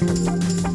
Música